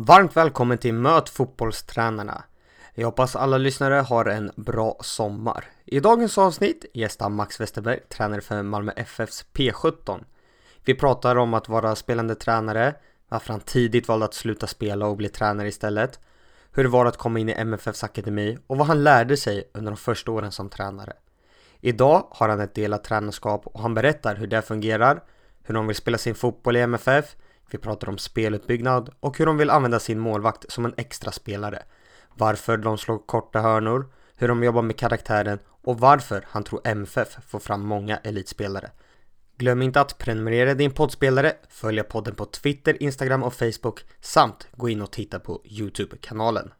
Varmt välkommen till Möt fotbollstränarna. Jag hoppas alla lyssnare har en bra sommar. I dagens avsnitt gästar Max Westerberg, tränare för Malmö FFs P17. Vi pratar om att vara spelande tränare, varför han tidigt valde att sluta spela och bli tränare istället, hur det var att komma in i MFFs akademi och vad han lärde sig under de första åren som tränare. Idag har han ett delat tränarskap och han berättar hur det fungerar, hur de vill spela sin fotboll i MFF, vi pratar om spelutbyggnad och hur de vill använda sin målvakt som en extra spelare. Varför de slår korta hörnor, hur de jobbar med karaktären och varför han tror MFF får fram många elitspelare. Glöm inte att prenumerera din poddspelare, följa podden på Twitter, Instagram och Facebook samt gå in och titta på Youtube-kanalen.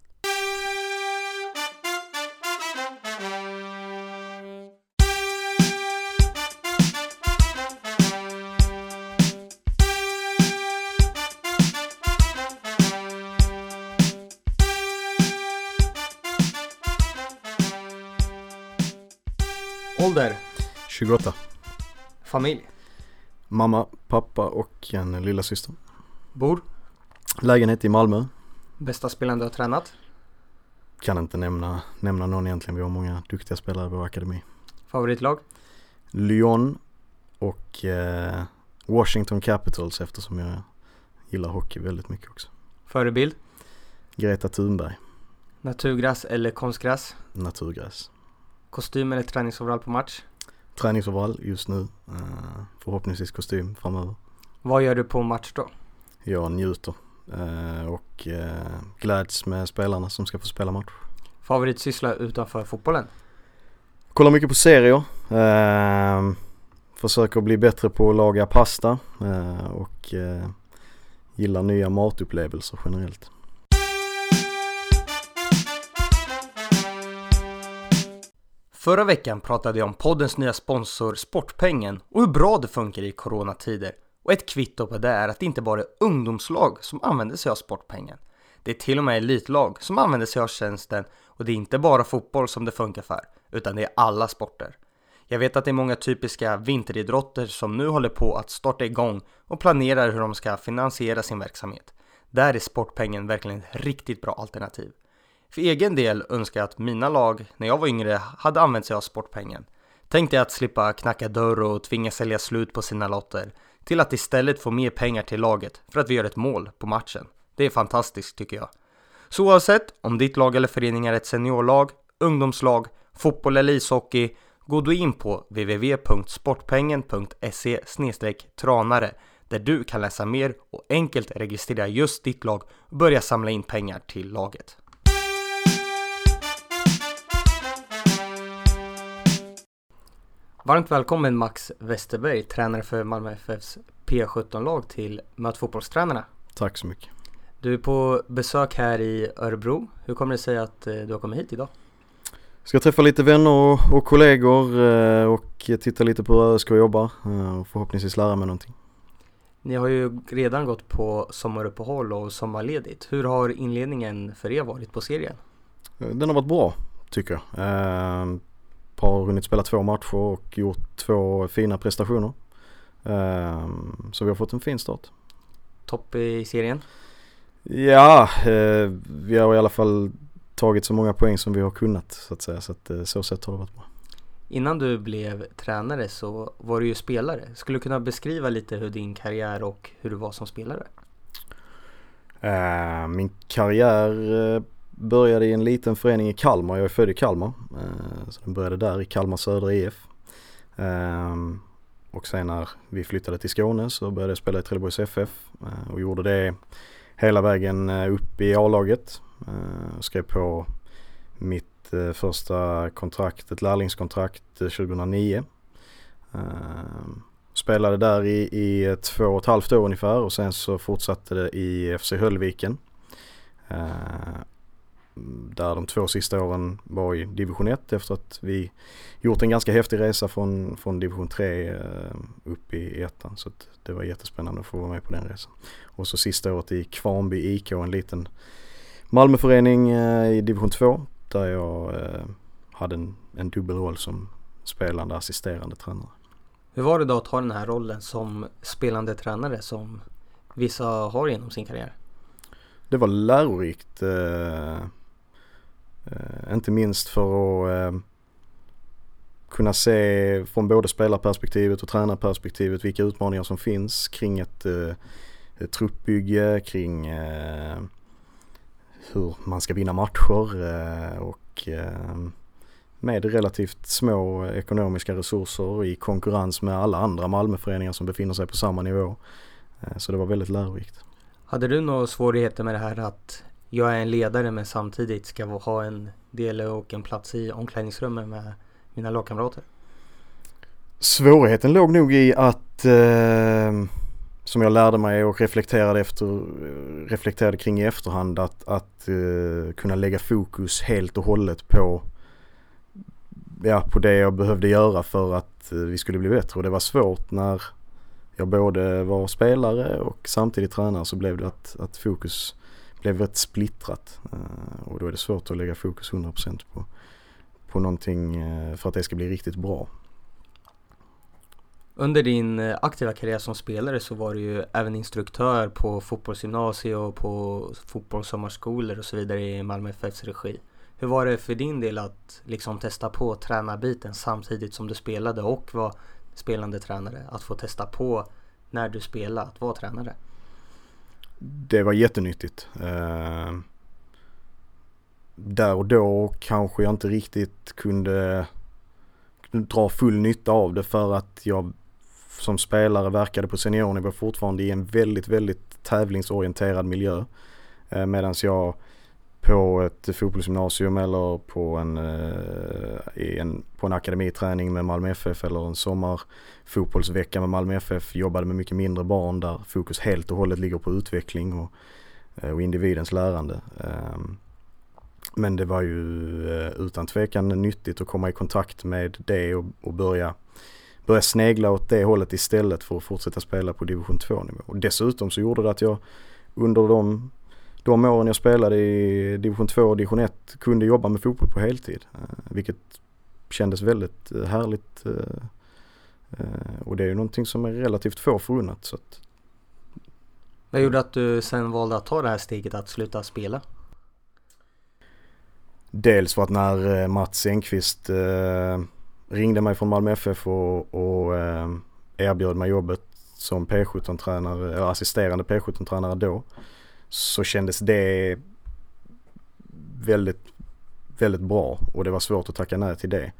Ålder, 28. familj, Mamma, pappa och en lilla syster. bor, Lägenhet i Malmö. bästa spelaren du har tränat, Kan inte nämna, nämna någon egentligen. Vi har många duktiga spelare i vår akademi. favoritlag, Lyon och eh, Washington Capitals eftersom jag gillar hockey väldigt mycket också. förebild, Greta Thunberg, naturgräs eller konstgräs, naturgräs. Kostym eller träningsoverall på match. Träningsoverall just nu. Eh, förhoppningsvis kostym framöver. Vad gör du på match då? Jag njuter eh, och eh, gläds med spelarna som ska få spela match. Favoritsyssla utanför fotbollen? Kollar mycket på serier. Försöker bli bättre på att laga pasta och gillar nya matupplevelser generellt. Förra veckan pratade jag om poddens nya sponsor Sportpengen och hur bra det funkar i coronatider. Och ett kvitto på det är att det inte bara är ungdomslag som använder sig av Sportpengen. Det är till och med elitlag som använder sig av tjänsten och det är inte bara fotboll som det funkar för, utan det är alla sporter. Jag vet att det är många typiska vinteridrotter som nu håller på att starta igång och planerar hur de ska finansiera sin verksamhet. Där är Sportpengen verkligen ett riktigt bra alternativ. För egen del önskar jag att mina lag, när jag var yngre, hade använt sig av Sportpengen. Tänk dig att slippa knacka dörr och tvingas sälja slut på sina lotter, till att istället få mer pengar till laget för att vi gör ett mål på matchen. Det är fantastiskt tycker jag. Så oavsett om ditt lag eller förening är ett seniorlag, ungdomslag, fotboll eller ishockey, gå då in på www.sportpengen.se tranare där du kan läsa mer och enkelt registrera just ditt lag och börja samla in pengar till laget. Varmt välkommen Max Westerberg, tränare för Malmö FFs P17-lag till Möt fotbollstränarna. Tack så mycket. Du är på besök här i Örebro. Hur kommer det sig att eh, du har kommit hit idag? Ska träffa lite vänner och, och kollegor eh, och titta lite på hur ÖSK jobbar eh, och förhoppningsvis lära mig någonting. Ni har ju redan gått på sommaruppehåll och sommarledigt. Hur har inledningen för er varit på serien? Den har varit bra tycker jag. Har hunnit spela två matcher och gjort två fina prestationer. Eh, så vi har fått en fin start. Topp i serien? Ja, eh, vi har i alla fall tagit så många poäng som vi har kunnat så att säga. Så att eh, så sett har det varit bra. Innan du blev tränare så var du ju spelare. Skulle du kunna beskriva lite hur din karriär och hur du var som spelare? Eh, min karriär började i en liten förening i Kalmar. Jag är född i Kalmar. Eh, så den började där i Kalmar Södra IF. Ehm, och sen när vi flyttade till Skåne så började jag spela i Trelleborgs FF eh, och gjorde det hela vägen eh, upp i A-laget. Skrev på mitt första kontrakt, ett lärlingskontrakt 2009. Ehm, spelade där i, i två och ett halvt år ungefär och sen så fortsatte det i FC Höllviken. Ehm, där de två sista åren var i division 1 efter att vi gjort en ganska häftig resa från, från division 3 eh, upp i ettan. Så det var jättespännande att få vara med på den resan. Och så sista året i Kvarnby IK, en liten Malmöförening eh, i division 2 där jag eh, hade en, en dubbelroll som spelande assisterande tränare. Hur var det då att ha den här rollen som spelande tränare som vissa har genom sin karriär? det var lärorikt. Eh, Eh, inte minst för att eh, kunna se från både spelarperspektivet och tränarperspektivet vilka utmaningar som finns kring ett, eh, ett truppbygge, kring hur man ska vinna matcher och med relativt små ekonomiska resurser i konkurrens med alla andra Malmöföreningar som befinner sig på samma nivå. Så det var väldigt lärorikt. Hade du några svårigheter med det här att jag är en ledare men samtidigt ska ha en del och en plats i omklädningsrummet med mina lagkamrater? Svårigheten låg nog i att eh, som jag lärde mig och reflekterade, efter, reflekterade kring i efterhand att, att eh, kunna lägga fokus helt och hållet på, ja, på det jag behövde göra för att eh, vi skulle bli bättre och det var svårt när jag både var spelare och samtidigt tränare så blev det att, att fokus blev rätt splittrat eh, och då är det svårt att lägga fokus 100% på, på någonting eh, för att det ska bli riktigt bra. Under din eh, aktiva karriär som spelare så var du ju även instruktör på fotbollsgymnasium och på fotbollssommarskolor och så vidare i Malmö FFs regi. Hur var det för din del att liksom testa på tränarbiten samtidigt som du spelade och var spelande tränare? Att få testa på när du spelade att vara tränare? Det var jättenyttigt. Eh, där och då kanske jag inte riktigt kunde dra full nytta av det för att jag som spelare verkade på seniornivå fortfarande i en väldigt, väldigt tävlingsorienterad miljö. Eh, Medan jag på ett fotbollsgymnasium eller på en, eh, en, på en akademiträning med Malmö FF eller en sommarfotbollsvecka med Malmö FF jobbade med mycket mindre barn där fokus helt och hållet ligger på utveckling och, eh, och individens lärande. Ehm, men det var ju eh, utan tvekan nyttigt att komma i kontakt med det och, och börja, börja snegla åt det hållet istället för att fortsätta spela på division 2 nivå. Och dessutom så gjorde det att jag under de, de åren jag spelade i division 2 och division 1 kunde jobba med fotboll på heltid. Eh, vilket kändes väldigt eh, härligt. Och det är ju någonting som är relativt få förunnat. Så att... Vad gjorde att du sen valde att ta det här steget att sluta spela? Dels för att när eh, Mats Enqvist eh, ringde mig från Malmö FF och, och eh, erbjöd mig jobbet som P17-tränare, eller assisterande P17-tränare då, så kändes det väldigt, väldigt bra och det var svårt att tacka nej till det.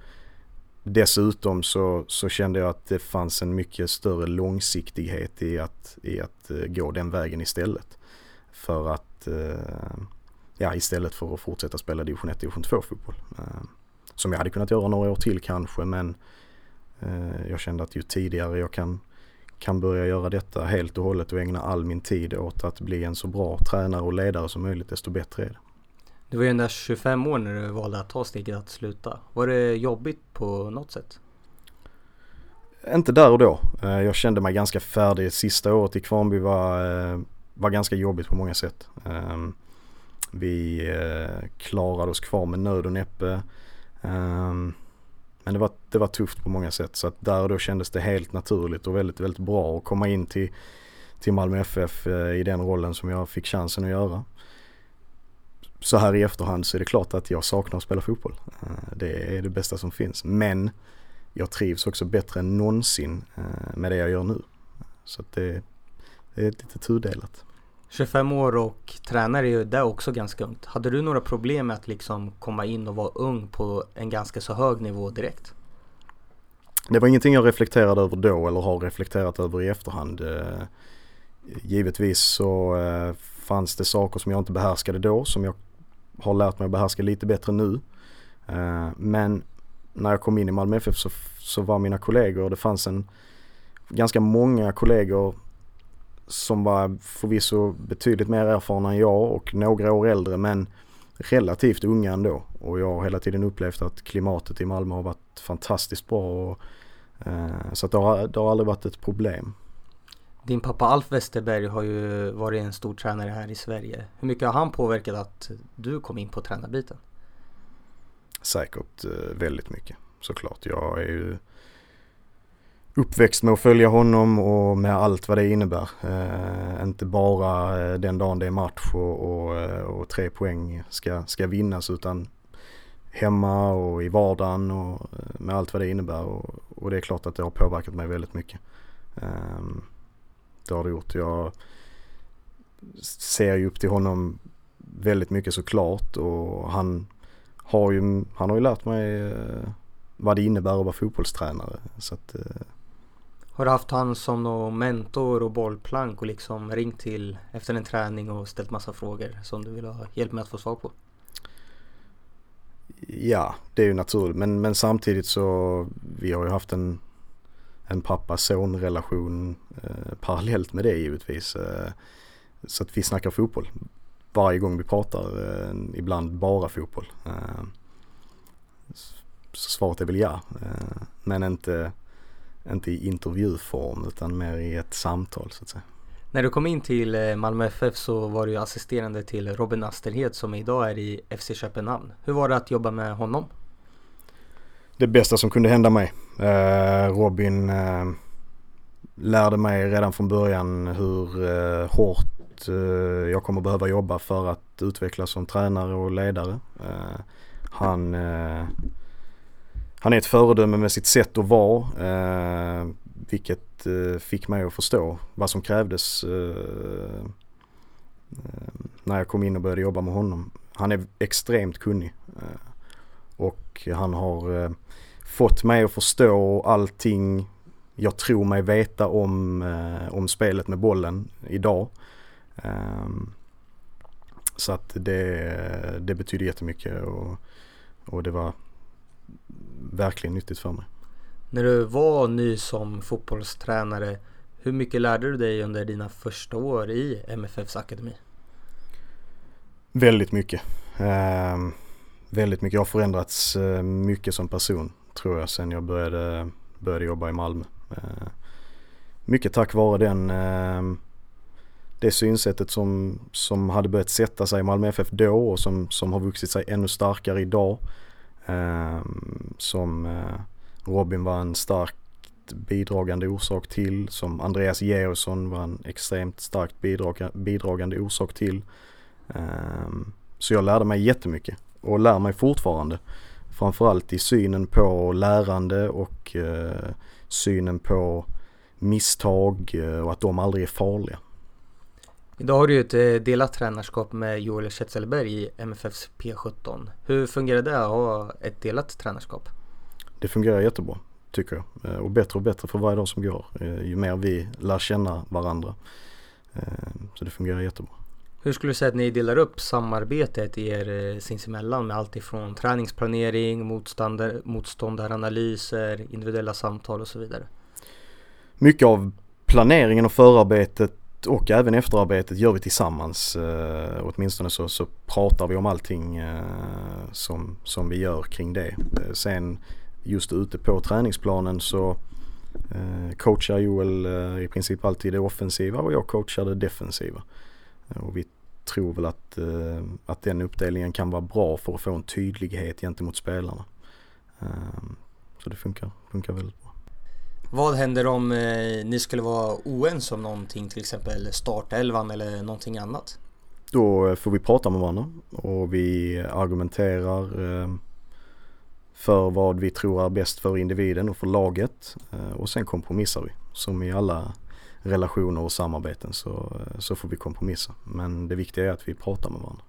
Dessutom så, så kände jag att det fanns en mycket större långsiktighet i att, i att eh, gå den vägen istället. För att eh, ja, istället för att fortsätta spela division 1, division 2 fotboll. Eh, som jag hade kunnat göra några år till kanske men jag kände att ju tidigare jag kan, kan börja göra detta helt och hållet och ägna all min tid åt att bli en så bra tränare och ledare som möjligt desto bättre är det. Du var ju ändå 25 år när du valde att ta steget att sluta. Var det jobbigt på något sätt? Inte där och då. Eh, jag kände mig ganska färdig. Sista året i Kvarnby var, var ganska jobbigt på många sätt. Ehm, vi eh, klarade oss kvar med nöd och näppe. Men det var, det var tufft på många sätt så att där och då kändes det helt naturligt och väldigt, väldigt bra att komma in till, till Malmö FF eh, i den rollen som jag fick chansen att göra. Så här i efterhand så är det klart att jag saknar att spela fotboll. Eh, det är det bästa som finns. Men jag trivs också bättre än någonsin eh, med det jag gör nu. Så att det, det är lite tudelat. 25 år och tränare är ju det också ganska ungt. Hade du några problem med att liksom komma in och vara ung på en ganska så hög nivå direkt? Det var ingenting jag reflekterade över då eller har reflekterat över i efterhand. Eh, givetvis så eh, fanns det saker som jag inte behärskade då som jag har lärt mig att behärska lite bättre nu. Eh, men när jag kom in i Malmö FF så, så var mina kollegor, det fanns en ganska många kollegor som var förvisso betydligt mer erfarna än jag och några år äldre men relativt unga ändå. Och jag har hela tiden upplevt att klimatet i Malmö har varit fantastiskt bra. Och, eh, så att det, har, det har aldrig varit ett problem. Din pappa Alf Westerberg har ju varit en stor tränare här i Sverige. Hur mycket har han påverkat att du kom in på tränarbiten? Säkert eh, väldigt mycket såklart. Jag är ju uppväxt med att följa honom och med allt vad det innebär. Eh, inte bara eh, den dagen det är match och, och, eh, och, tre poäng ska, ska vinnas utan hemma och i vardagen och eh, med allt vad det innebär. Och, och det är klart att det har påverkat mig väldigt mycket. Eh, det har det gjort. Jag ser ju upp till honom väldigt mycket såklart och han har ju, han har ju lärt mig vad det innebär att vara fotbollstränare. Så att, eh, har du haft han som någon mentor och bollplank och liksom ringt till efter en träning och ställt massa frågor som du vill ha hjälp med att få svar på? Ja, det är ju naturligt men, men samtidigt så vi har ju haft en, en pappa-son relation eh, parallellt med det givetvis. Eh, så att vi snackar fotboll varje gång vi pratar, eh, ibland bara fotboll. Eh, så svaret är väl ja, eh, men inte, inte i intervjuform utan mer i ett samtal så att säga. När du kom in till Malmö FF så var du assisterande till Robin Asterhed som idag är i FC Köpenhamn. Hur var det att jobba med honom? Det bästa som kunde hända mig. Robin lärde mig redan från början hur hårt Eh, jag kommer behöva jobba för att utvecklas som tränare och ledare. Eh, han, eh, han är ett föredöme med sitt sätt att vara eh, vilket eh, fick mig att förstå vad som krävdes eh, när jag kom in och började jobba med honom. Han är extremt kunnig och han har fått mig att förstå allting jag tror mig veta om, om spelet med bollen idag. Ehm, så att det, det betyder jättemycket och, och det var verkligen nyttigt för mig. När du var ny som fotbollstränare, hur mycket lärde du dig under dina första år i MFFs akademi? Väldigt mycket. Um, väldigt mycket. Jag har förändrats uh, mycket som person tror jag sen jag började, började jobba i Malmö. Uh, mycket tack vare den uh, det synsättet som, som hade börjat sätta sig i Malmö FF då och som, som har vuxit sig ännu starkare idag. Eh, som eh, Robin var en starkt bidragande orsak till, som Andreas Georgsson var en extremt starkt bidrag, bidragande orsak till. Eh, så jag lärde mig jättemycket och lär mig fortfarande. Framförallt i synen på lärande och eh, synen på misstag eh, och att de aldrig är farliga. Idag har du ju ett eh, delat tränarskap med Joel Schätzelberg i MFFs P17. Hur fungerar det att ha ett delat tränarskap? Det fungerar jättebra tycker jag eh, och bättre och bättre för varje dag som går eh, ju mer vi lär känna varandra. Så det fungerar jättebra. Hur skulle du säga att ni delar upp samarbetet er sinsemellan med allt ifrån träningsplanering, motståndar, motståndaranalyser, individuella samtal och så vidare? Mycket av planeringen och förarbetet och även efterarbetet gör vi tillsammans. Eh, åtminstone så, så pratar vi om allting eh, som, som vi gör kring det. Eh, sen just ute på träningsplanen så eh, coachar Joel eh, i princip alltid det offensiva och jag coachar det defensiva. Eh, och vi tror väl att, eh, att den uppdelningen kan vara bra för att få en tydlighet gentemot spelarna. Eh, så det funkar, funkar väldigt bra. Vad händer om eh, ni skulle vara oense om någonting, till exempel startelvan eller någonting annat? Då eh, får vi prata med varandra och vi argumenterar eh, för vad vi tror är bäst för individen och för laget eh, och sen kompromissar vi. Som i alla relationer och samarbeten så, eh, så får vi kompromissa. Men det viktiga är att vi pratar med varandra.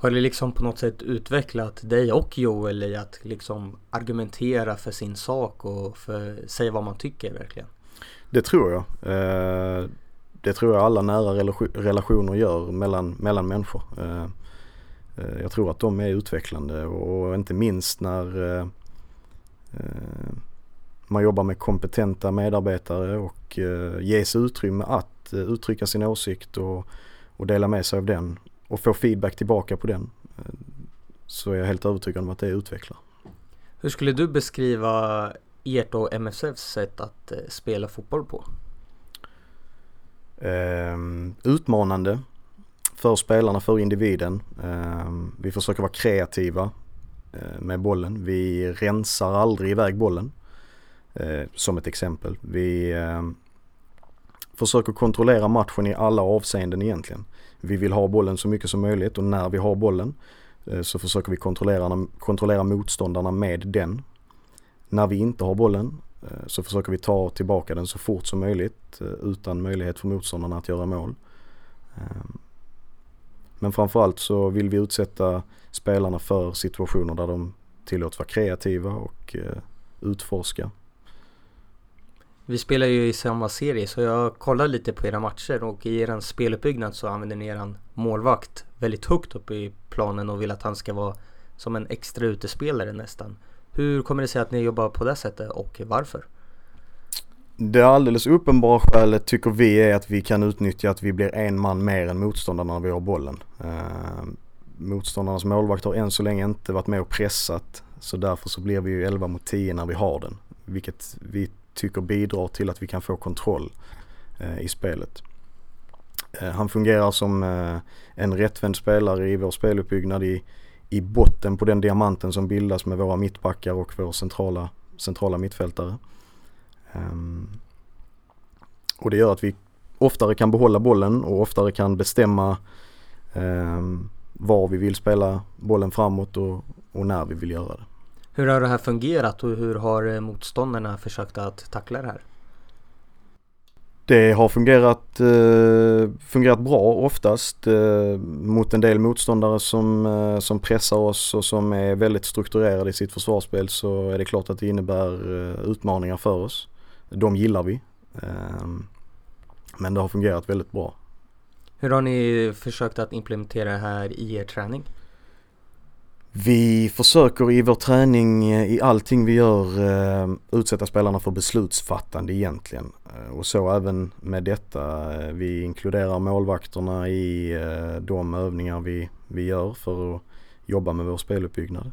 Har det liksom på något sätt utvecklat dig och Joel i att liksom argumentera för sin sak och för, säga vad man tycker verkligen? Det tror jag. Eh, det tror jag alla nära relationer gör mellan, mellan människor. Eh, eh, jag tror att de är utvecklande och inte minst när man jobbar med kompetenta medarbetare och ges utrymme att uttrycka sin åsikt och, och dela med sig av den och få feedback tillbaka på den så är jag helt övertygad om att det utvecklar. Hur skulle du beskriva ert och MFFs sätt att eh, spela fotboll på? Um, utmanande för spelarna, för individen. Um, vi försöker vara kreativa uh, med bollen. Vi rensar aldrig iväg bollen. Eh, som ett exempel. Vi eh, försöker kontrollera matchen i alla avseenden egentligen. Vi vill ha bollen så mycket som möjligt och när vi har bollen eh, så försöker vi kontrollera, kontrollera motståndarna med den. När vi inte har bollen eh, så försöker vi ta tillbaka den så fort som möjligt eh, utan möjlighet för motståndarna att göra mål. Ehm, men framförallt så vill vi utsätta spelarna för situationer där de tillåts vara kreativa och utforska. Vi spelar ju i samma serie så jag kollade lite på era matcher och i er speluppbyggnad så använder ni er målvakt väldigt högt upp i planen och vill att han ska vara som en extra utespelare nästan. Hur kommer det sig att ni jobbar på det sättet och varför? Det alldeles uppenbara skälet tycker vi är att vi kan utnyttja att vi blir en man mer än motståndarna när vi har bollen. Eh, motståndarnas målvakt har än så länge inte varit med och pressat så därför så blir vi ju 11 mot 10 när vi har den. Vilket vi tycker bidrar till att vi kan få kontroll eh, i spelet. Eh, han fungerar som eh, en rättvänd spelare i vår speluppbyggnad i, i botten på den diamanten som bildas med våra mittbackar och vår centrala, centrala mittfältare. Ehm, och det gör att vi oftare kan behålla bollen och oftare kan bestämma ehm, var vi vill spela bollen framåt och, och när vi vill göra det. Hur har det här fungerat och hur har eh, motståndarna försökt att tackla det här? Det har fungerat, eh, fungerat bra oftast eh, mot en del motståndare som, eh, som pressar oss och som är väldigt strukturerade i sitt försvarsspel så är det klart att det innebär eh, utmaningar för oss. De gillar vi. Ehm, men det har fungerat väldigt bra. Hur har ni försökt att implementera det här i er träning? Vi försöker i vår träning, eh, i allting vi gör, eh, utsätta spelarna för beslutsfattande egentligen. Eh, och så även med detta. Vi inkluderar målvakterna i de övningar vi, vi gör för att jobba med vår speluppbyggnad.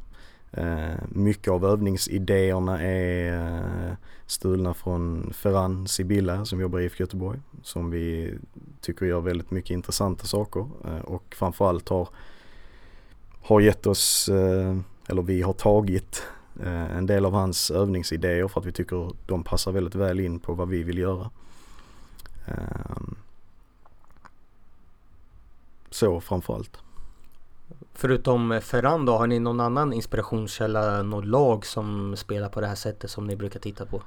Mycket av övningsidéerna är stulna från Ferran Sibilla som jobbar i IFK Göteborg. Som vi tycker gör väldigt mycket intressanta saker och framförallt har har gett oss, eh, eller vi har tagit eh, en del av hans övningsidéer för att vi tycker de passar väldigt väl in på vad vi vill göra. Ehm, så framförallt. Förutom Ferran då, har ni någon annan inspirationskälla, något lag som spelar på det här sättet som ni brukar titta på?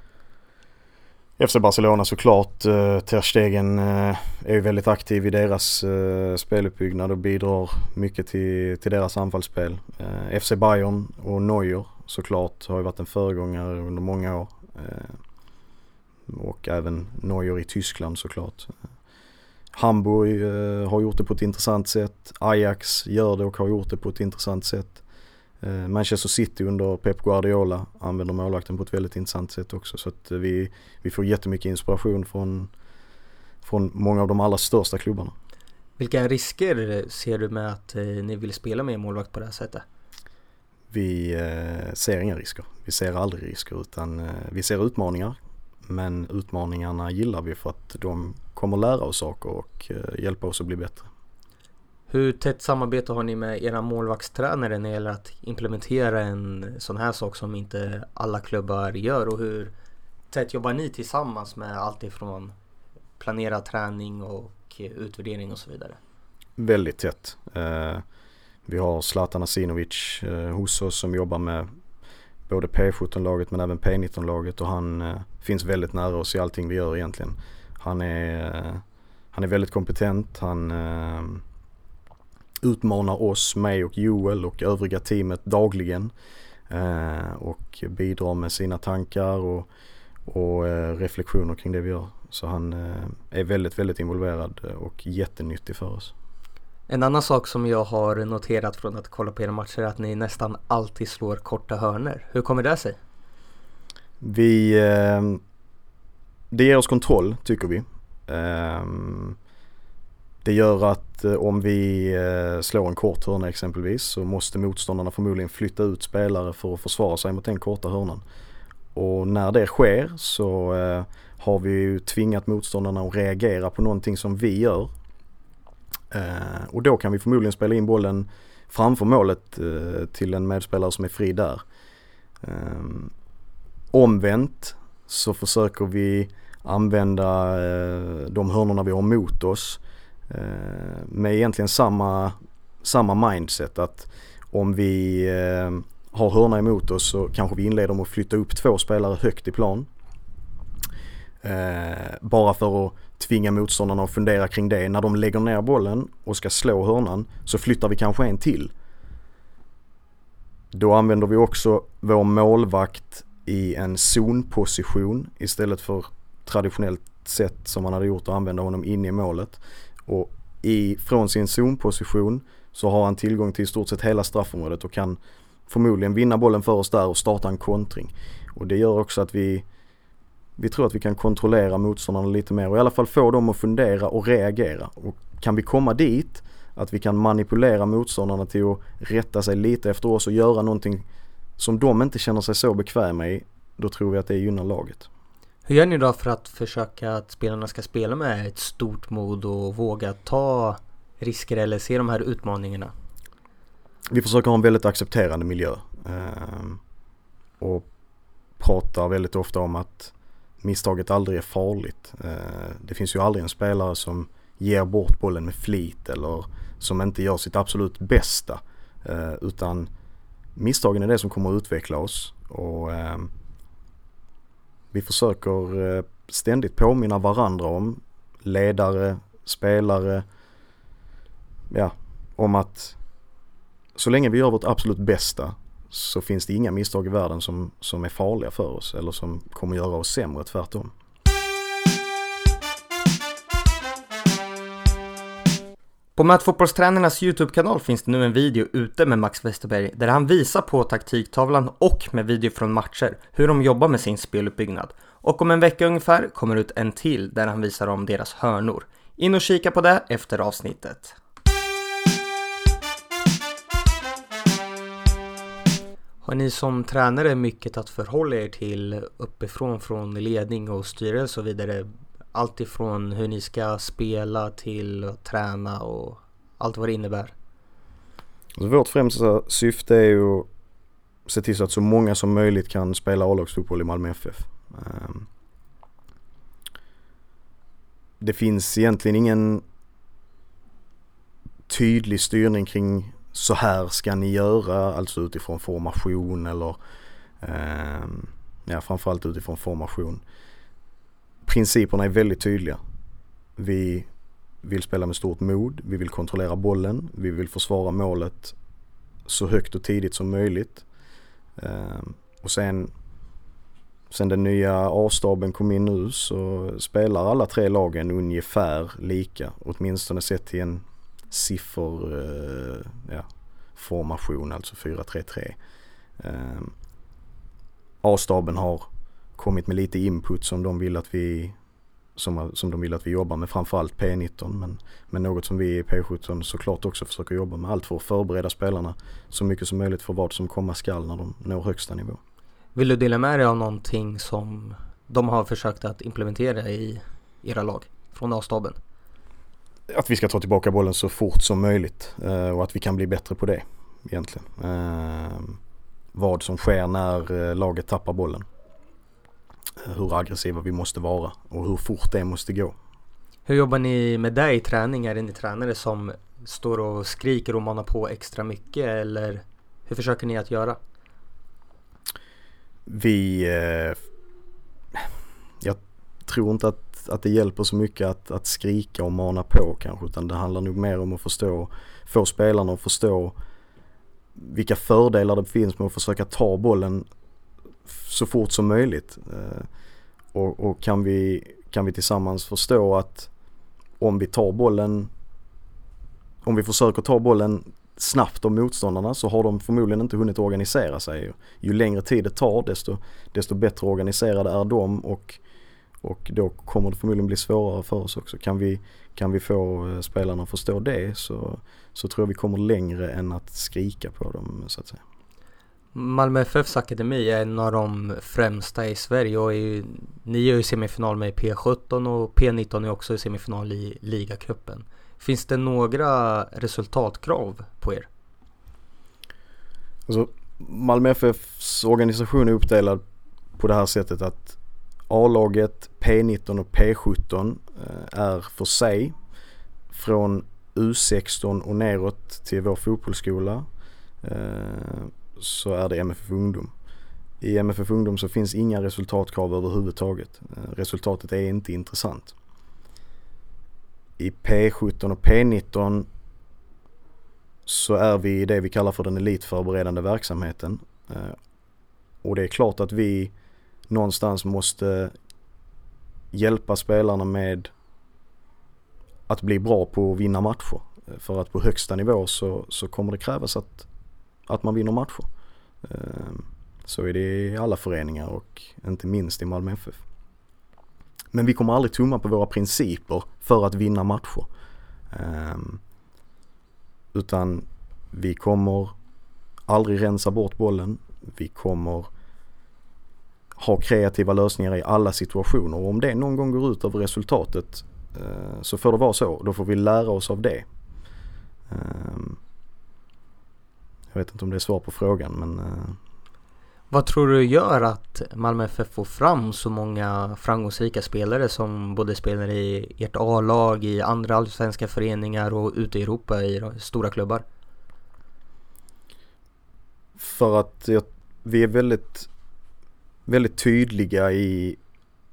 FC Barcelona såklart. Eh, Ter Stegen eh, är ju väldigt aktiv i deras eh, speluppbyggnad och bidrar mycket till, till deras anfallsspel. FC Bayern och Neuer såklart har ju varit en föregångare under många år. Och även Neuer i Tyskland såklart. Hamburg har gjort det på ett intressant sätt. Ajax gör det och har gjort det på ett intressant sätt. Eh, Manchester City under Pep Guardiola använder målvakten på ett väldigt intressant sätt också. Så att vi, vi får jättemycket inspiration från, från många av de allra största klubbarna. Vilka risker ser du med att eh, ni vill spela med målvakt på det här sättet? Vi eh, ser inga risker. Vi ser aldrig risker utan vi ser utmaningar. Men utmaningarna gillar vi för att de kommer lära oss saker och hjälpa oss att bli bättre. Hur tätt samarbete har ni med era målvaktstränare när det gäller att implementera en sån här sak som inte alla klubbar gör och hur tätt jobbar ni tillsammans med allt ifrån planerad träning och utvärdering och så vidare? Väldigt tätt. Eh, vi har Zlatan Asinovic eh, hos oss som jobbar med både P17-laget men även P19-laget och han eh, finns väldigt nära oss i allting vi gör egentligen. Han är, han är väldigt kompetent, han utmanar oss, mig och Joel och övriga teamet dagligen. Eh, och bidrar med sina tankar och, och eh, reflektioner kring det vi gör. Så han eh, är väldigt, väldigt involverad och jättenyttig för oss. En annan sak som jag har noterat från att kolla på era matcher är att ni nästan alltid slår korta hörner. Hur kommer det sig? Vi, det ger oss kontroll tycker vi. Det gör att eh, om vi eh, slår en kort hörna exempelvis så måste motståndarna förmodligen flytta ut spelare för att försvara sig mot den korta hörnan. Och när det sker så eh, har vi ju tvingat motståndarna att reagera på någonting som vi gör. Och då kan vi förmodligen spela in bollen framför målet till en medspelare som är fri där. Omvänt så försöker vi använda de hörnorna vi har mot oss eh, Eh, med egentligen samma, samma mindset att om vi eh, har hörna emot oss så kanske vi inleder med att flytta upp två spelare högt i plan. Eh, bara för att tvinga motståndarna att fundera kring det. När de lägger ner bollen och ska slå hörnan så flyttar vi kanske en till. Då använder vi också vår målvakt i en zonposition istället för traditionellt sätt som man hade gjort att använda honom inne i målet. Och i, från sin zonposition så har han tillgång till i stort sett hela straffområdet och kan förmodligen vinna bollen för oss där och starta en kontring. Och det gör också att vi, vi tror att vi kan kontrollera motståndarna lite mer och i alla fall få dem att fundera och reagera. Och kan vi komma dit, att vi kan manipulera motståndarna till att rätta sig lite efter oss och göra någonting som de inte känner sig så bekväma i, då tror vi att det gynnar laget. Hur gör ni då för att försöka att spelarna ska spela med ett stort mod och våga ta risker eller se de här utmaningarna? Vi försöker ha en väldigt accepterande miljö ehm, och pratar väldigt ofta om att misstaget aldrig är farligt. Eh, det finns ju aldrig en spelare som ger bort bollen med flit eller som inte gör sitt absolut bästa. Eh, utan misstagen är det som kommer att utveckla oss och eh, vi försöker eh, ständigt påminna varandra om ledare, spelare, ja, om att så länge vi gör vårt absolut bästa så finns det inga misstag i världen som, som är farliga för oss eller som kommer göra oss sämre, tvärtom. På Mötfotbollstränarnas YouTube-kanal finns det nu en video ute med Max Westerberg där han visar på taktiktavlan och med video från matcher hur de jobbar med sin speluppbyggnad. Och om en vecka ungefär kommer ut en till där han visar om deras hörnor. In och kika på det efter avsnittet. Har ni som tränare mycket att förhålla er till uppifrån från ledning och styrelse och vidare? Allt ifrån hur ni ska spela till att träna och allt vad det innebär. Alltså vårt främsta syfte är ju att se till så att så många som möjligt kan spela A-lagsfotboll i Malmö FF. Ehm, det finns egentligen ingen tydlig styrning kring så här ska ni göra, alltså utifrån formation eller eh, ja, framförallt utifrån formation. Principerna är väldigt tydliga. Vi vill spela med stort mod, vi vill kontrollera bollen, vi vill försvara målet så högt och tidigt som möjligt. Ehm, och sen, sen den nya A-staben kom in nu så spelar alla tre lagen ungefär lika, åtminstone sett till en sifferformation, eh, ja, formation, alltså 4-3-3. Ehm, A-staben har kommit med lite input som de vill att vi som, som de vill att vi jobbar med, framförallt P19 men, men något som vi i P17 såklart också försöker jobba med. Allt för att förbereda spelarna så mycket som möjligt för vad som komma skall när de når högsta nivå. Vill du dela med dig av någonting som de har försökt att implementera i era lag från A-staben? att vi ska ta tillbaka bollen så fort som möjligt eh, och att vi kan bli bättre på det egentligen. Eh, vad som sker när eh, laget tappar bollen. Hur aggressiva vi måste vara och hur fort det måste gå. Hur jobbar ni med det i träning? Är det ni tränare som står och skriker och manar på extra mycket eller hur försöker ni att göra? Vi... Eh, jag tror inte att att det hjälper så mycket att, att skrika och mana på kanske utan det handlar nog mer om att förstå, få spelarna att förstå vilka fördelar det finns med att försöka ta bollen så fort som möjligt. Eh, och, och kan, vi, kan vi tillsammans förstå att om vi tar bollen, om vi försöker ta bollen snabbt av motståndarna så har de förmodligen inte hunnit organisera sig. Ju längre tid det tar desto, desto bättre organiserade är de och och då kommer det förmodligen bli svårare för oss också. Kan vi, kan vi få eh, spelarna att förstå det så, så tror jag vi kommer längre än att skrika på dem så att säga. Malmö FFs akademi är en av de främsta i Sverige och är ju, ni är ju semifinal med P17 och P19 är också i semifinal i ligacupen. Finns det några resultatkrav på er? Alltså, Malmö FFs organisation är uppdelad på det här sättet att A-laget, P19 och P17 eh, är för sig. Från U16 och neråt till vår fotbollsskola eh, så är det MFF Ungdom. I MFF Ungdom så finns inga resultatkrav överhuvudtaget. Eh, resultatet är inte intressant. I P17 och P19 så är vi i det vi kallar för den elitförberedande verksamheten. Eh, och det är klart att vi någonstans måste hjälpa spelarna med att bli bra på att vinna matcher. Eh, för att på högsta nivå så, så kommer det krävas att, att man vinner matcher. Ehm, så är det i alla föreningar och inte minst i Malmö FF. Men vi kommer aldrig tumma på våra principer för att vinna matcher. Ehm, utan vi kommer aldrig rensa bort bollen. Vi kommer ha kreativa lösningar i alla situationer och om det någon gång går ut över resultatet eh, så får det vara så. Då får vi lära oss av det. Ehm, jag vet inte om det är svar på frågan men uh, vad tror du gör att Malmö FF får fram så många framgångsrika spelare som både spelar i ert A-lag, i andra allsvenska föreningar och ute i Europa i stora klubbar? För att vi är väldigt, väldigt tydliga i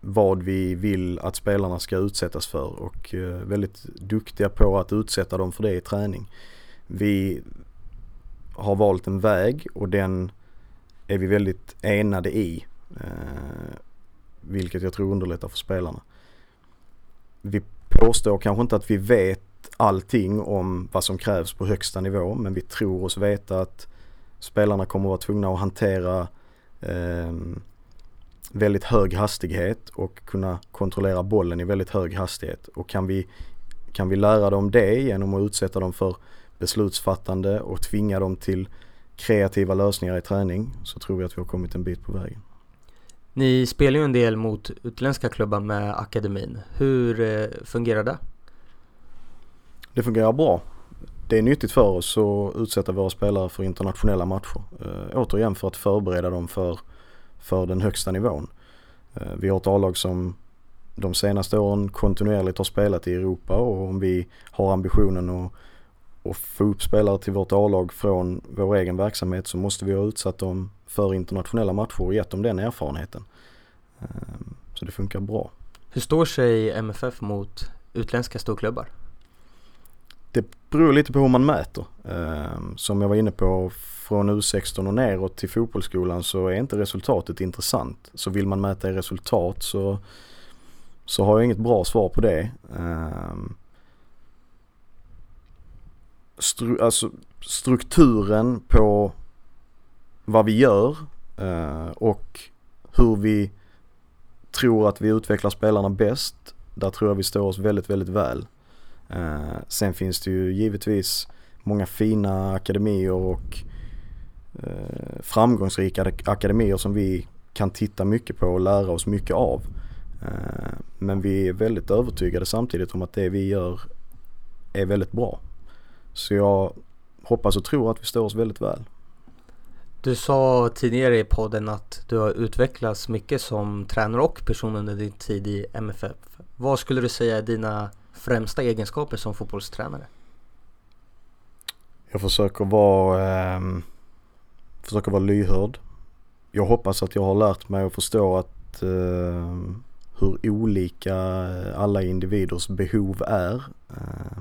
vad vi vill att spelarna ska utsättas för och eh, väldigt duktiga på att utsätta dem för det i träning. Vi har valt en väg och den är vi väldigt enade i. Eh, vilket jag tror underlättar för spelarna. Vi påstår kanske inte att vi vet allting om vad som krävs på högsta nivå men vi tror oss veta att spelarna kommer att vara tvungna att hantera eh, väldigt hög hastighet och kunna kontrollera bollen i väldigt hög hastighet. Och kan vi, kan vi lära dem det genom att utsätta dem för beslutsfattande och tvinga dem till kreativa lösningar i träning så tror vi att vi har kommit en bit på vägen. Ni spelar ju en del mot utländska klubbar med akademin. Hur eh, fungerar det? Det fungerar bra. Det är nyttigt för oss att utsätta våra spelare för internationella matcher. Äh, återigen för att förbereda dem för, för den högsta nivån. Äh, vi har ett A-lag som de senaste åren kontinuerligt har spelat i Europa och om vi har ambitionen att och få upp spelare till vårt A-lag från vår egen verksamhet så måste vi ha utsatt dem för internationella matcher och gett dem den erfarenheten. Ehm, så det funkar bra. Hur står sig MFF mot utländska storklubbar? Det beror lite på hur man mäter. Ehm, som jag var inne på, från U16 och neråt till fotbollsskolan så är inte resultatet intressant. Så vill man mäta i resultat så, så har jag inget bra svar på det. Stru alltså strukturen på vad vi gör eh, och hur vi tror att vi utvecklar spelarna bäst. Där tror jag vi står oss väldigt, väldigt väl. Eh, sen finns det ju givetvis många fina akademier och eh, framgångsrika akademier som vi kan titta mycket på och lära oss mycket av. Eh, men vi är väldigt övertygade samtidigt om att det vi gör är väldigt bra. Så jag hoppas och tror att vi står oss väldigt väl. Du sa tidigare i podden att du har utvecklats mycket som tränare och person under din tid i MFF. Vad skulle du säga är dina främsta egenskaper som fotbollstränare? Jag försöker vara, eh, försöker vara lyhörd. Jag hoppas att jag har lärt mig att förstå att eh, hur olika alla individers behov är. Eh,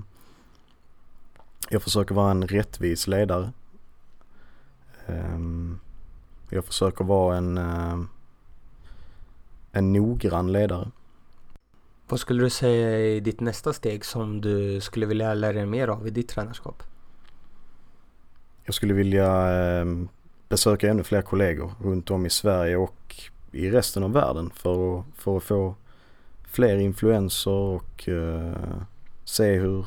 jag försöker vara en rättvis ledare. Ehm, jag försöker vara en, eh, en noggrann ledare. Vad skulle du säga är ditt nästa steg som du skulle vilja lära dig mer av i ditt tränarskap? Jag skulle vilja ehm, besöka ännu fler kollegor runt om i Sverige och i resten av världen för att, för att få fler influenser och uh, se hur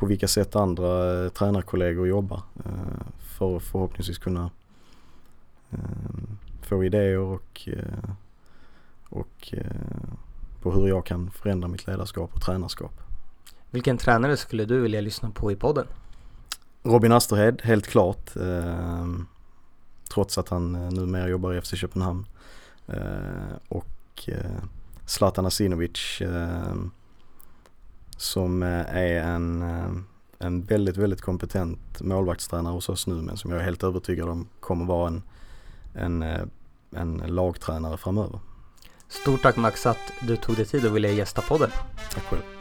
på vilka sätt andra eh, tränarkollegor jobbar eh, för att förhoppningsvis kunna eh, få idéer och, och på hur jag kan förändra mitt ledarskap och tränarskap. Vilken tränare skulle du vilja lyssna på i podden? Robin Asterhed, helt klart. trots att han numera jobbar i FC Köpenhamn. och Zlatan Asinovic som är en, en väldigt, väldigt kompetent målvaktstränare hos oss nu men som jag är helt övertygad om kommer vara en, en, en lagtränare framöver. Stort tack Max att du tog dig tid och ville gästa podden. Tack själv.